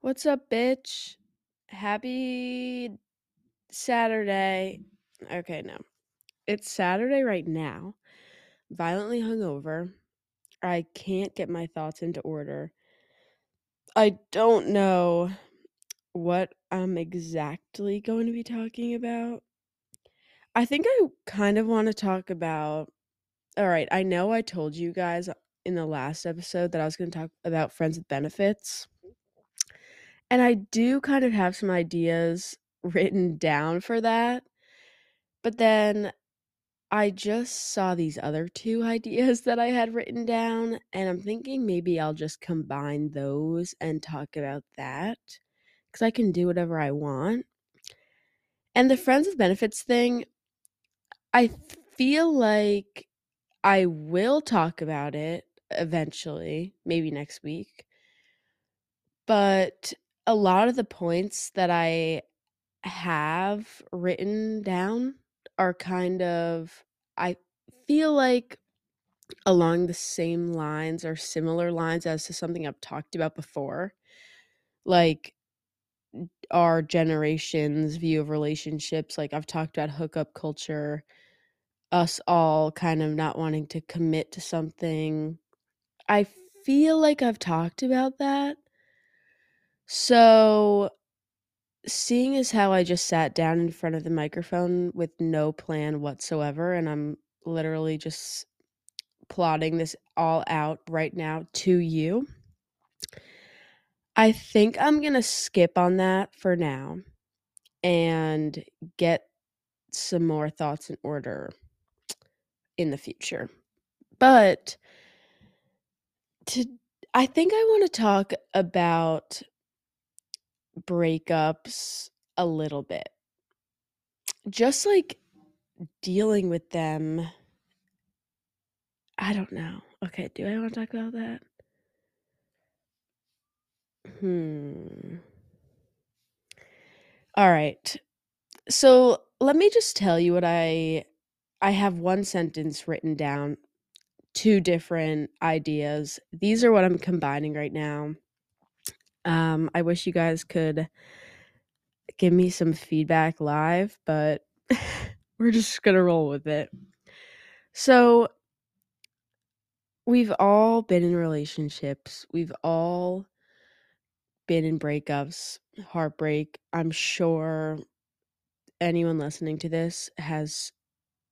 What's up, bitch? Happy Saturday. Okay, no. It's Saturday right now. Violently hungover. I can't get my thoughts into order. I don't know what I'm exactly going to be talking about. I think I kind of want to talk about. All right, I know I told you guys in the last episode that I was going to talk about friends with benefits. And I do kind of have some ideas written down for that. But then I just saw these other two ideas that I had written down, and I'm thinking maybe I'll just combine those and talk about that because I can do whatever I want. And the friends with benefits thing, I feel like I will talk about it eventually, maybe next week. But a lot of the points that I have written down are kind of I feel like along the same lines or similar lines as to something I've talked about before. Like our generation's view of relationships. Like I've talked about hookup culture, us all kind of not wanting to commit to something. I feel like I've talked about that. So seeing as how I just sat down in front of the microphone with no plan whatsoever, and I'm literally just plotting this all out right now to you, I think I'm going to skip on that for now and get some more thoughts in order in the future. But to I think I want to talk about breakups a little bit. Just like dealing with them. I don't know. Okay, do I want to talk about that? Hmm. All right. So, let me just tell you what I I have one sentence written down, two different ideas. These are what I'm combining right now. Um, I wish you guys could give me some feedback live, but we're just gonna roll with it. So, we've all been in relationships. We've all been in breakups, heartbreak. I'm sure anyone listening to this has,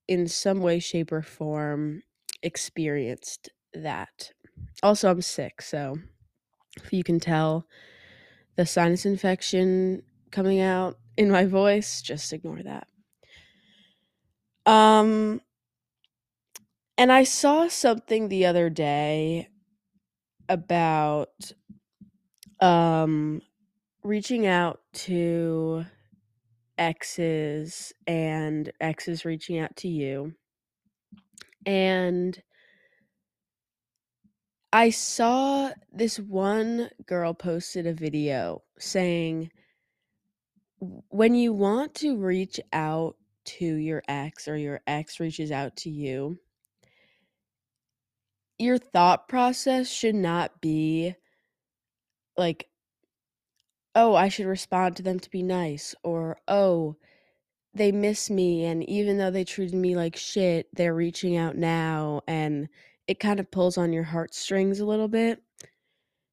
in some way, shape, or form, experienced that. Also, I'm sick, so if you can tell the sinus infection coming out in my voice, just ignore that. Um, and I saw something the other day about um reaching out to exes and exes reaching out to you. And I saw this one girl posted a video saying when you want to reach out to your ex or your ex reaches out to you, your thought process should not be like, oh, I should respond to them to be nice, or oh, they miss me, and even though they treated me like shit, they're reaching out now, and it kind of pulls on your heartstrings a little bit.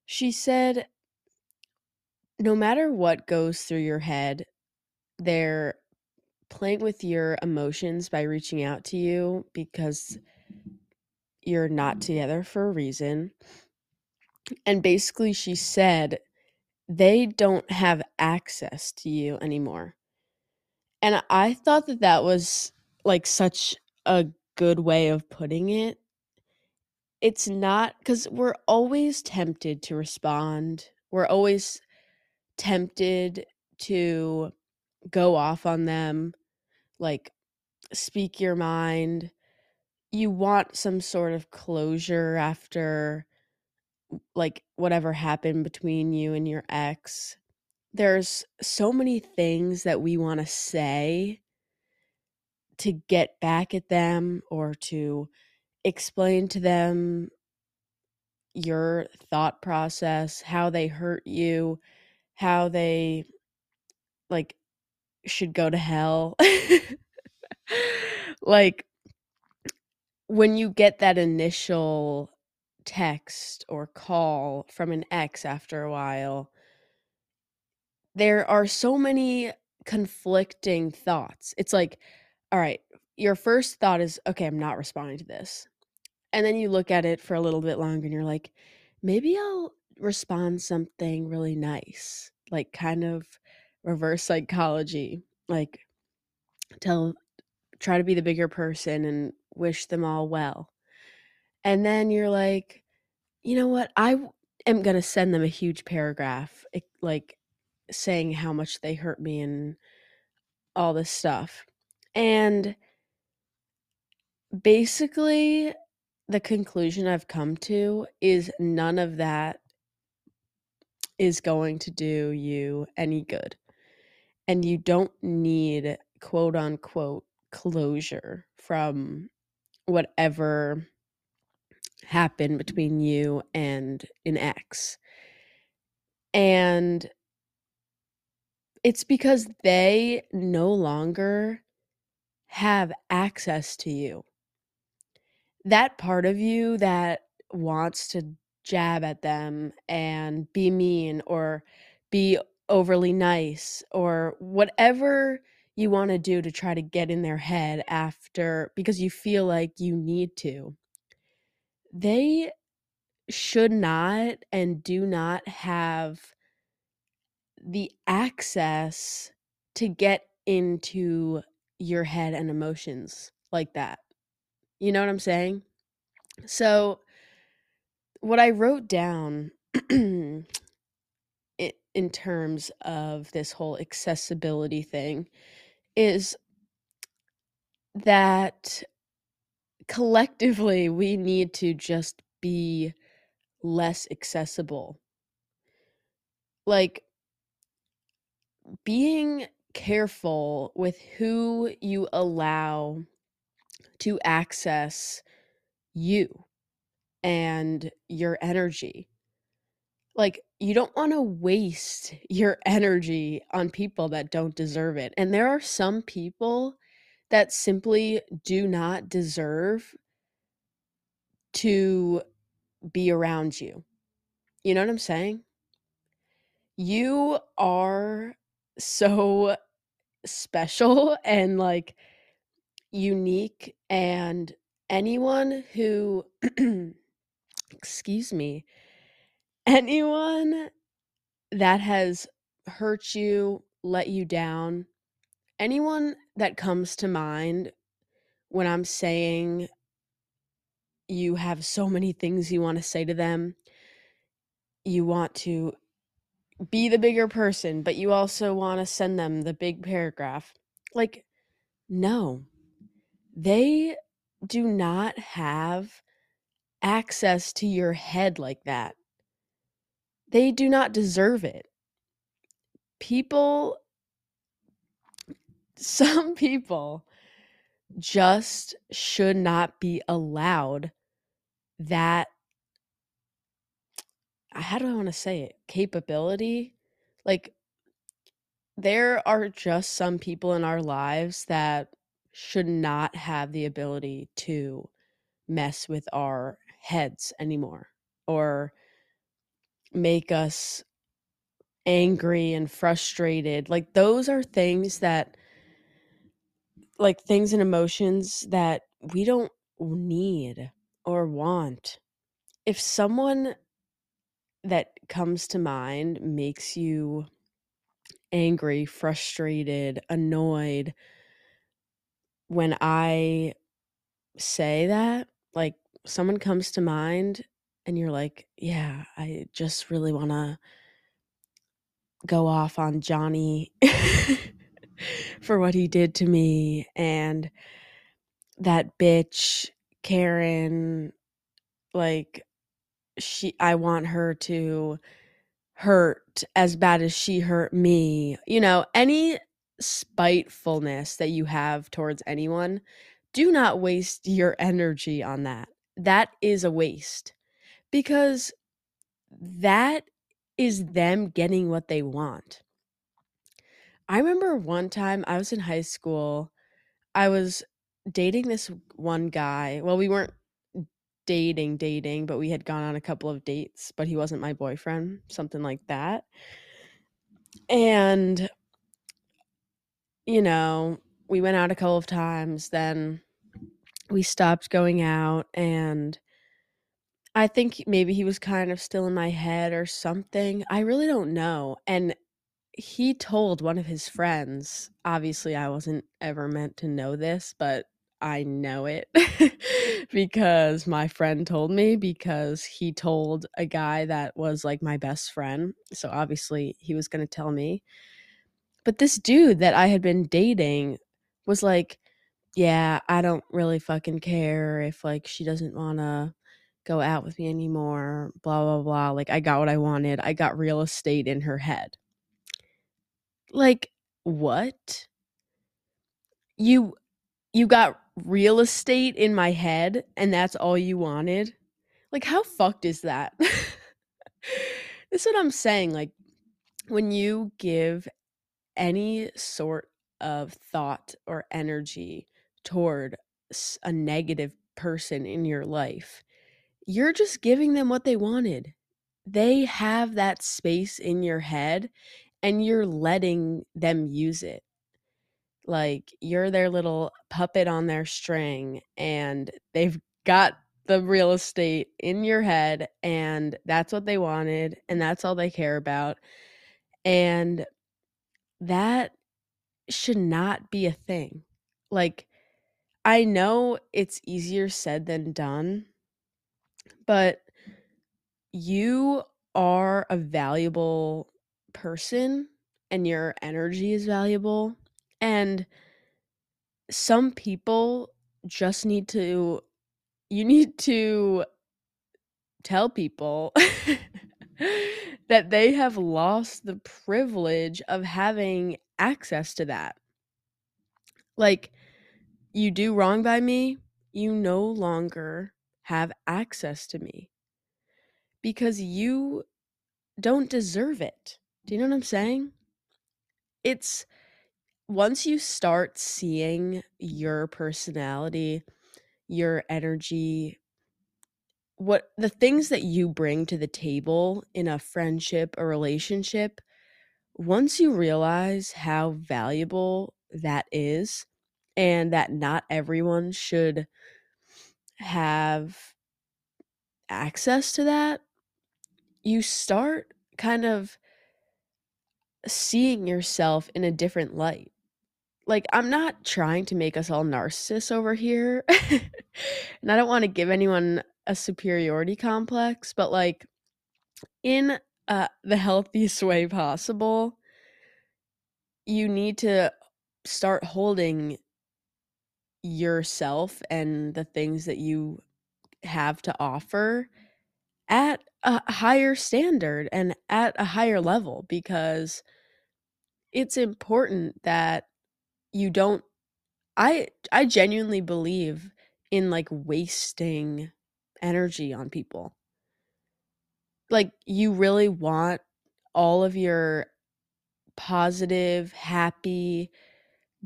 She said, no matter what goes through your head, they're playing with your emotions by reaching out to you because you're not together for a reason. And basically, she said they don't have access to you anymore. And I thought that that was like such a good way of putting it. It's not because we're always tempted to respond, we're always tempted to go off on them, like speak your mind. You want some sort of closure after like whatever happened between you and your ex. There's so many things that we want to say to get back at them or to explain to them your thought process, how they hurt you, how they like should go to hell. like when you get that initial text or call from an ex after a while, there are so many conflicting thoughts. It's like, all right, your first thought is, okay, I'm not responding to this. And then you look at it for a little bit longer and you're like, maybe I'll respond something really nice, like kind of reverse psychology, like tell, try to be the bigger person and wish them all well. And then you're like, you know what? I am going to send them a huge paragraph, like saying how much they hurt me and all this stuff. And basically, the conclusion I've come to is none of that is going to do you any good. And you don't need quote unquote closure from whatever happened between you and an ex. And it's because they no longer have access to you. That part of you that wants to jab at them and be mean or be overly nice or whatever you want to do to try to get in their head after because you feel like you need to. They should not and do not have the access to get into your head and emotions like that. You know what I'm saying? So, what I wrote down in terms of this whole accessibility thing is that collectively we need to just be less accessible. Like, being careful with who you allow to access you and your energy. Like, you don't want to waste your energy on people that don't deserve it. And there are some people that simply do not deserve to be around you. You know what I'm saying? You are so special and like unique and anyone who excuse me anyone that has hurt you let you down anyone that comes to mind when i'm saying you have so many things you want to say to them you want to be the bigger person, but you also want to send them the big paragraph. Like, no, they do not have access to your head like that. They do not deserve it. People, some people just should not be allowed that how do I want to say it? Capability. Like, there are just some people in our lives that should not have the ability to mess with our heads anymore or make us angry and frustrated. Like, those are things that, like, things and emotions that we don't need or want. If someone that comes to mind makes you angry, frustrated, annoyed when I say that, like someone comes to mind and you're like, yeah, I just really want to go off on Johnny for what he did to me and that bitch Karen like she I want her to hurt as bad as she hurt me. You know, any spitefulness that you have towards anyone, do not waste your energy on that. That is a waste because that is them getting what they want. I remember one time I was in high school, I was dating this one guy. Well, we weren't dating, dating, but we had gone on a couple of dates, but he wasn't my boyfriend, something like that. And, you know, we went out a couple of times, then we stopped going out, and I think maybe he was kind of still in my head or something. I really don't know. And he told one of his friends, obviously, I wasn't ever meant to know this, but I know it because my friend told me because he told a guy that was like my best friend. So obviously he was going to tell me. But this dude that I had been dating was like, yeah, I don't really fucking care if like she doesn't want to go out with me anymore, blah blah blah. Like I got what I wanted. I got real estate in her head. Like what? You you got real estate in my head and that's all you wanted? Like, how fucked is that? This is what I'm saying. Like, when you give any sort of thought or energy toward a negative person in your life, you're just giving them what they wanted. They have that space in your head and you're letting them use it like you're their little puppet on their string and they've got the real estate in your head and that's what they wanted and that's all they care about and that should not be a thing. Like i know it's easier said than done but you are a valuable person and your energy is valuable and some people just need to you need to tell people that they have lost the privilege of having access to that. Like, you do wrong by me, you no longer have access to me because you don't deserve it. Do you know what I'm saying? It's once you start seeing your personality, your energy, what the things that you bring to the table in a friendship, a relationship, once you realize how valuable that is and that not everyone should have access to that, you start kind of seeing yourself in a different light like I'm not trying to make us all narcissists over here. and I don't want to give anyone a superiority complex, but like in uh, the healthiest way possible, you need to start holding yourself and the things that you have to offer at a higher standard and at a higher level because it's important that you don't I I genuinely believe in like wasting energy on people. Like you really want all of your positive, happy,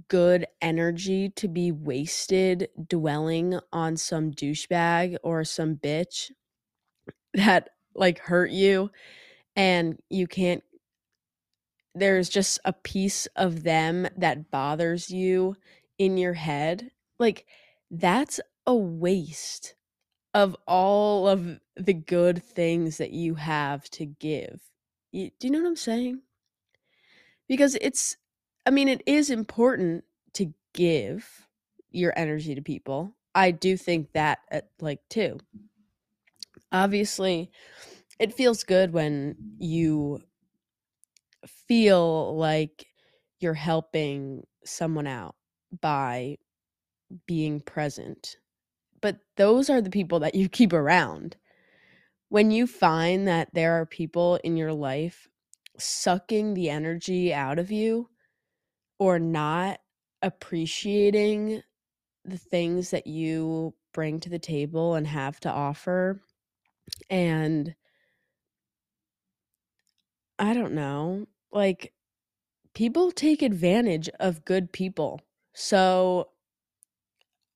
good energy to be wasted dwelling on some douchebag or some bitch that like hurt you and you can't there's just a piece of them that bothers you in your head, like that's a waste of all of the good things that you have to give. You, do you know what I'm saying? Because it's, I mean, it is important to give your energy to people. I do think that, uh, like, too. Obviously, it feels good when you feel like you're helping someone out by being present. But those are the people that you keep around. When you find that there are people in your life sucking the energy out of you or not appreciating the things that you bring to the table and have to offer and I don't know. Like people take advantage of good people. So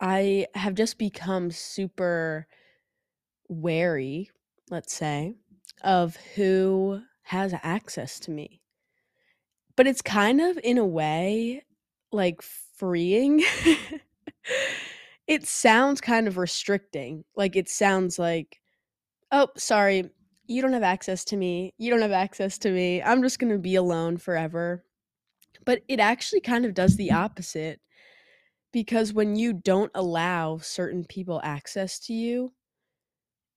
I have just become super wary, let's say, of who has access to me. But it's kind of in a way like freeing. it sounds kind of restricting. Like it sounds like, "Oh, sorry, you don't have access to me. You don't have access to me. I'm just going to be alone forever." But it actually kind of does the opposite because when you don't allow certain people access to you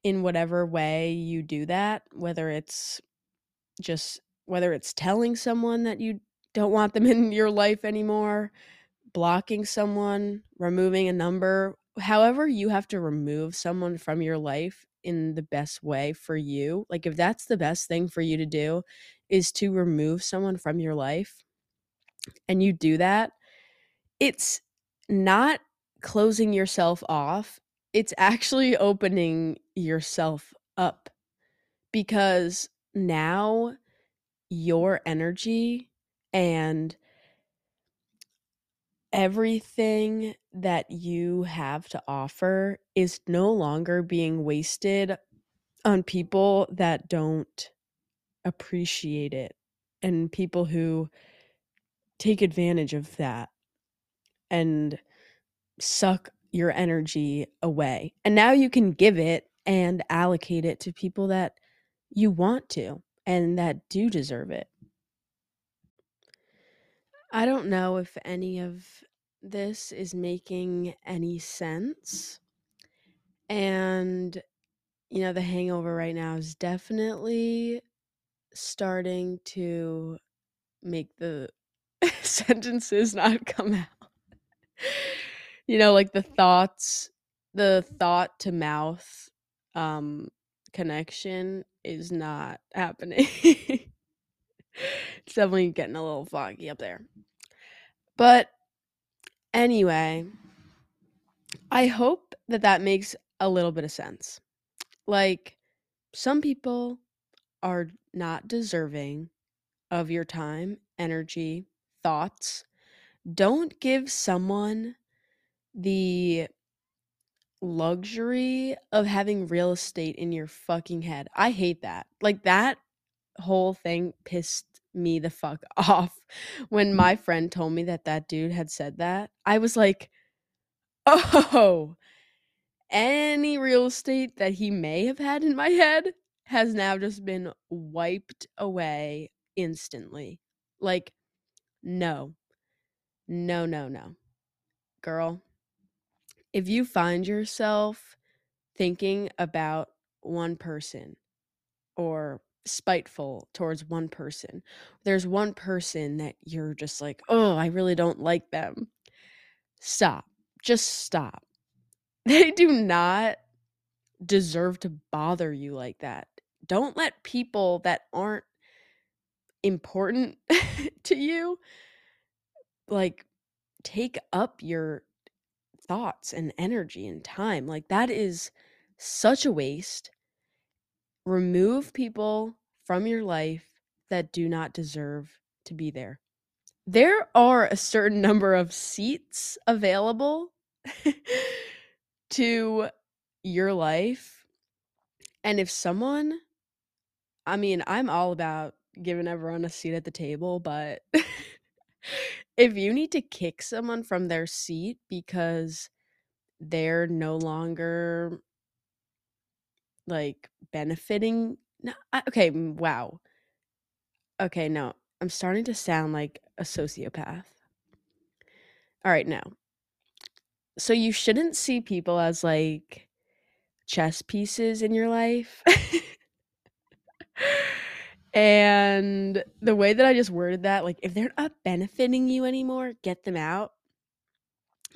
in whatever way you do that, whether it's just whether it's telling someone that you don't want them in your life anymore, blocking someone, removing a number, however you have to remove someone from your life in the best way for you. Like if that's the best thing for you to do is to remove someone from your life and you do that, it's not closing yourself off. It's actually opening yourself up because now your energy and everything that you have to offer is no longer being wasted on people that don't appreciate it and people who take advantage of that and suck your energy away. And now you can give it and allocate it to people that you want to and that do deserve it. I don't know if any of this is making any sense. And, you know, the hangover right now is definitely starting to make the sentences not come out. You know, like the thoughts, the thought to mouth um connection is not happening. it's definitely getting a little foggy up there. But anyway, I hope that that makes a little bit of sense. Like, some people are not deserving of your time, energy, thoughts. Don't give someone the luxury of having real estate in your fucking head. I hate that. Like that whole thing pissed me the fuck off when my friend told me that that dude had said that. I was like, "Oh, any real estate that he may have had in my head has now just been wiped away instantly." Like no. No, no, no. Girl, if you find yourself thinking about one person or spiteful towards one person, there's one person that you're just like, oh, I really don't like them. Stop. Just stop. They do not deserve to bother you like that. Don't let people that aren't important to you like take up your thoughts and energy and time. Like that is such a waste. Remove people from your life that do not deserve to be there. There are a certain number of seats available to your life. And if someone, I mean, I'm all about giving everyone a seat at the table, but if you need to kick someone from their seat because they're no longer like benefiting no, I, okay wow. Okay no i'm starting to sound like a sociopath. All right now so you shouldn't see people as like chess pieces in your life and the way that I just worded that, like, if they're not benefiting you anymore, get them out.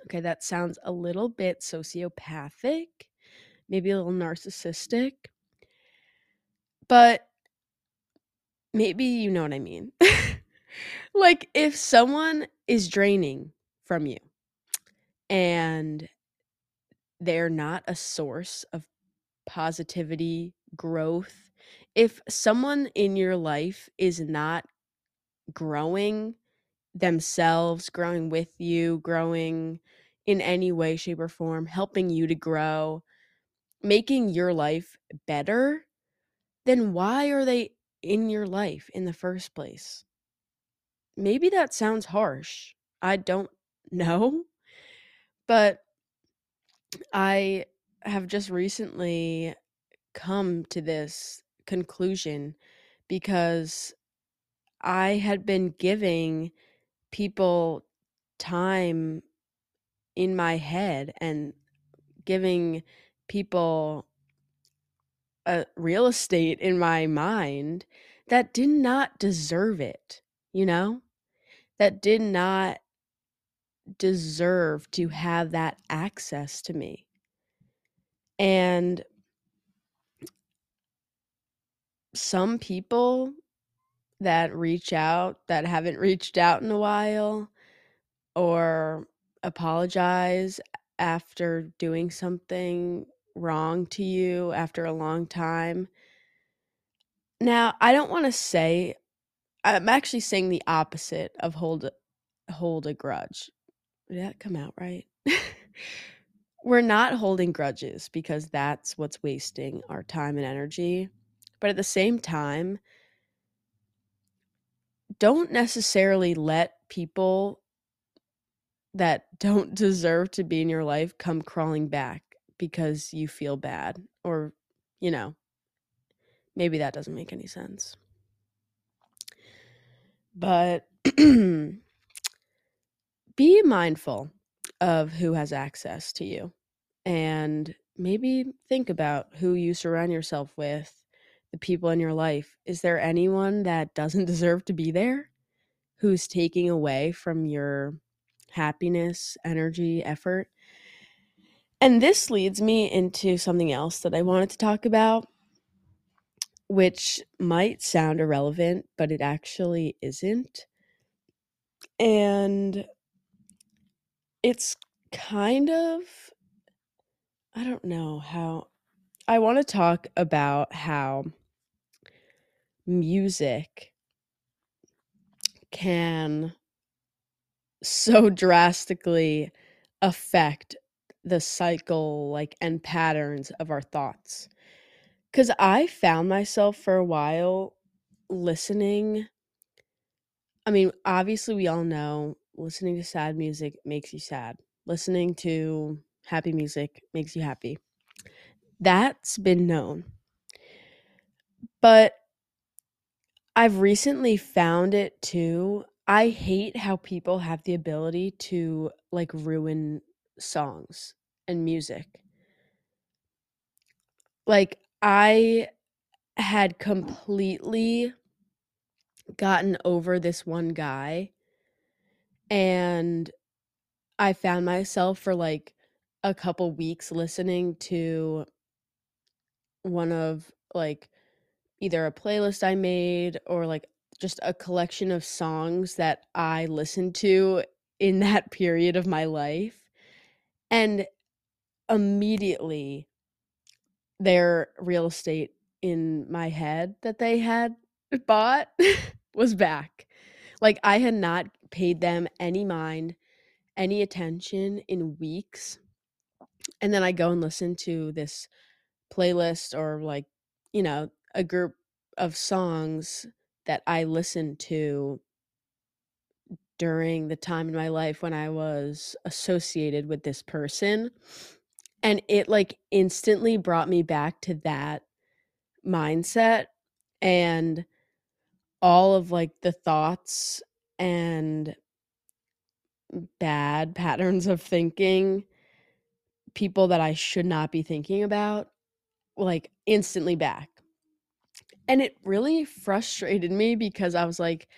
Okay, that sounds a little bit sociopathic, maybe a little narcissistic, but maybe you know what I mean. like, if someone is draining from you and they're not a source of positivity, growth, if someone in your life is not growing themselves, growing with you, growing in any way, shape, or form, helping you to grow, making your life better, then why are they in your life in the first place? Maybe that sounds harsh. I don't know. But I have just recently come to this conclusion because I had been giving people time in my head and giving people a real estate in my mind that did not deserve it, you know? That did not deserve to have that access to me. And some people that reach out that haven't reached out in a while or apologize after doing something wrong to you after a long time. Now, I don't want to say I'm actually saying the opposite of hold hold a grudge. Did that come out right? We're not holding grudges because that's what's wasting our time and energy. But at the same time, don't necessarily let people that don't deserve to be in your life come crawling back because you feel bad or, you know, maybe that doesn't make any sense. But be mindful of who has access to you and maybe think about who you surround yourself with, the people in your life. Is there anyone that doesn't deserve to be there? Who's taking away from your happiness, energy, effort? And this leads me into something else that I wanted to talk about, which might sound irrelevant, but it actually isn't. And it's kind of, I don't know how, I want to talk about how music can so drastically affect the cycle like and patterns of our thoughts. Cuz i found myself for a while listening i mean obviously we all know listening to sad music makes you sad. Listening to happy music makes you happy. That's been known. But I've recently found it too. I hate how people have the ability to like ruin songs and music. Like I had completely gotten over this one guy and I found myself for like a couple weeks listening to one of like either a playlist I made or like just a collection of songs that I listened to in that period of my life. And immediately their real estate in my head that they had bought was back. Like I had not paid them any mind, any attention in weeks. And then I go and listen to this playlist or like, you know, a group of songs that I listened to during the time in my life when I was associated with this person. And it like instantly brought me back to that mindset and all of like the thoughts and bad patterns of thinking people that I should not be thinking about like instantly back and it really frustrated me because I was like,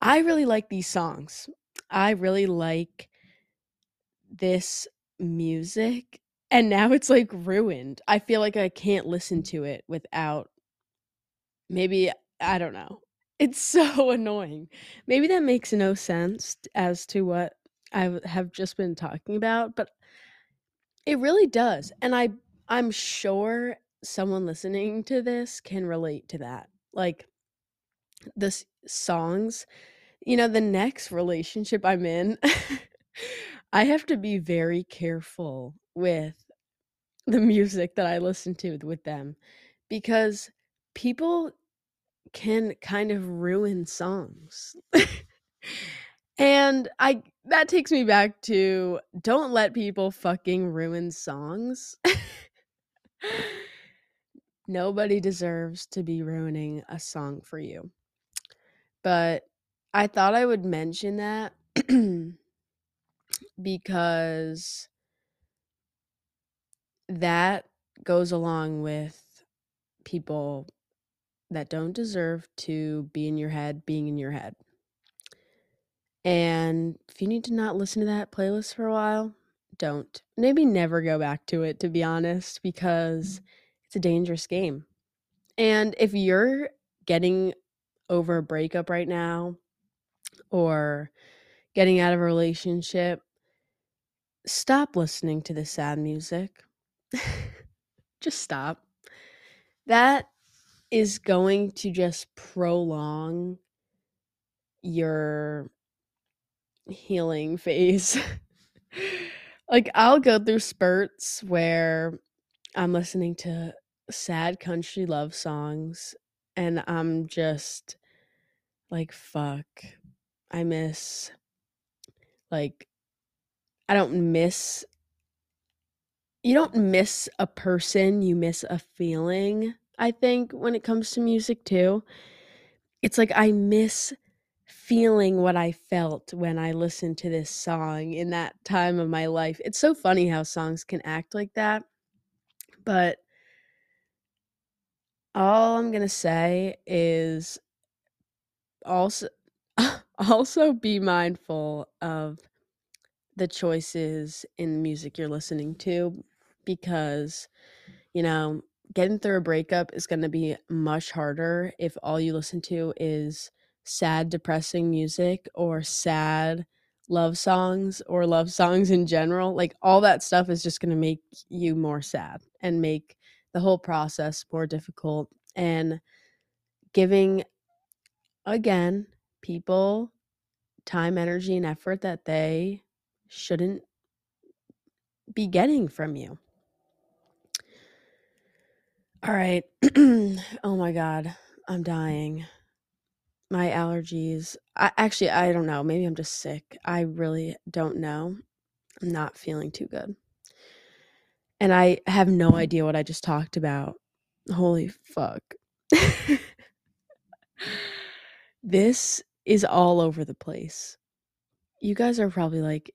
I really like these songs. I really like this music. And now it's like ruined. I feel like I can't listen to it without maybe, I don't know. It's so annoying. Maybe that makes no sense as to what I have just been talking about, but it really does. And I I'm sure someone listening to this can relate to that. Like the s- songs, you know, the next relationship I'm in, I have to be very careful with the music that I listen to with them because people can kind of ruin songs. and I that takes me back to don't let people fucking ruin songs. Nobody deserves to be ruining a song for you. But I thought I would mention that because that goes along with people that don't deserve to be in your head being in your head. And if you need to not listen to that playlist for a while, don't. Maybe never go back to it, to be honest, because mm. It's a dangerous game. And if you're getting over a breakup right now or getting out of a relationship, stop listening to the sad music. just stop. That is going to just prolong your healing phase. like I'll go through spurts where I'm listening to sad country love songs and I'm just like fuck. I miss like I don't miss you don't miss a person, you miss a feeling, I think when it comes to music too. It's like I miss feeling what I felt when I listened to this song in that time of my life. It's so funny how songs can act like that. But all I'm to say is also also be mindful of the choices in the music you're listening to because you know, getting through a breakup is going to be much harder if all you listen to is sad, depressing music or sad love songs or love songs in general. Like all that stuff is just going to make you more sad and make the whole process more difficult. And giving, again, people time, energy, and effort that they shouldn't be getting from you. All right. oh my god, I'm dying. My allergies. I actually I don't know. Maybe I'm just sick. I really don't know. I'm not feeling too good. And I have no idea what I just talked about. Holy fuck. this is all over the place. You guys are probably like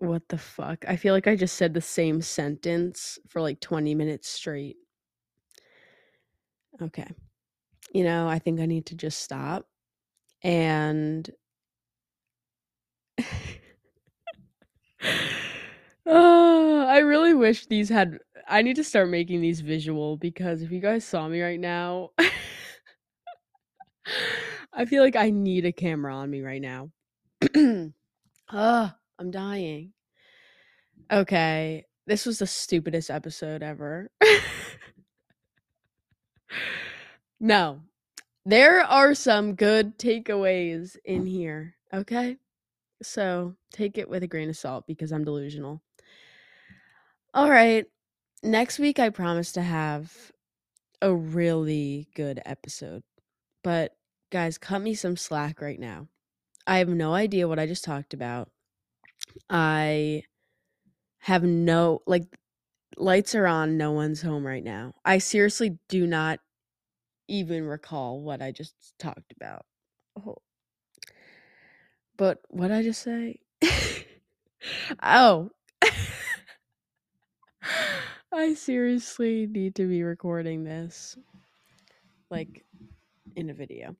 what the fuck? I feel like I just said the same sentence for like 20 minutes straight. Okay. You know, I think I need to just stop and oh, I really wish these had I need to start making these visual because if you guys saw me right now, I feel like I need a camera on me right now. Ugh, I'm dying. Okay, this was the stupidest episode ever. no, there are some good takeaways in here, okay? So take it with a grain of salt because I'm delusional. All right. Next week, I promise to have a really good episode. But guys, cut me some slack right now. I have no idea what I just talked about. I have no, like, lights are on, no one's home right now. I seriously do not even recall what I just talked about. Oh. But what I just say? oh. I seriously need to be recording this like in a video.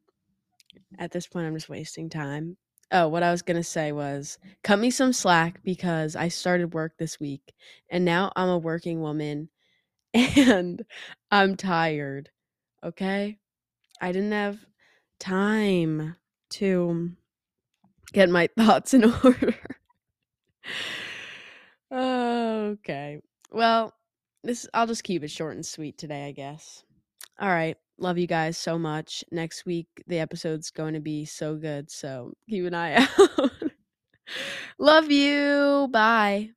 At this point, I'm just wasting time. Oh, what I was going to say was cut me some slack because I started work this week and now I'm a working woman and I'm tired. Okay? I didn't have time to get my thoughts in order. okay. Well, this I'll just keep it short and sweet today, I guess. All right. Love you guys so much. Next week the episode's going to be so good, so keep an eye out. Love you. Bye.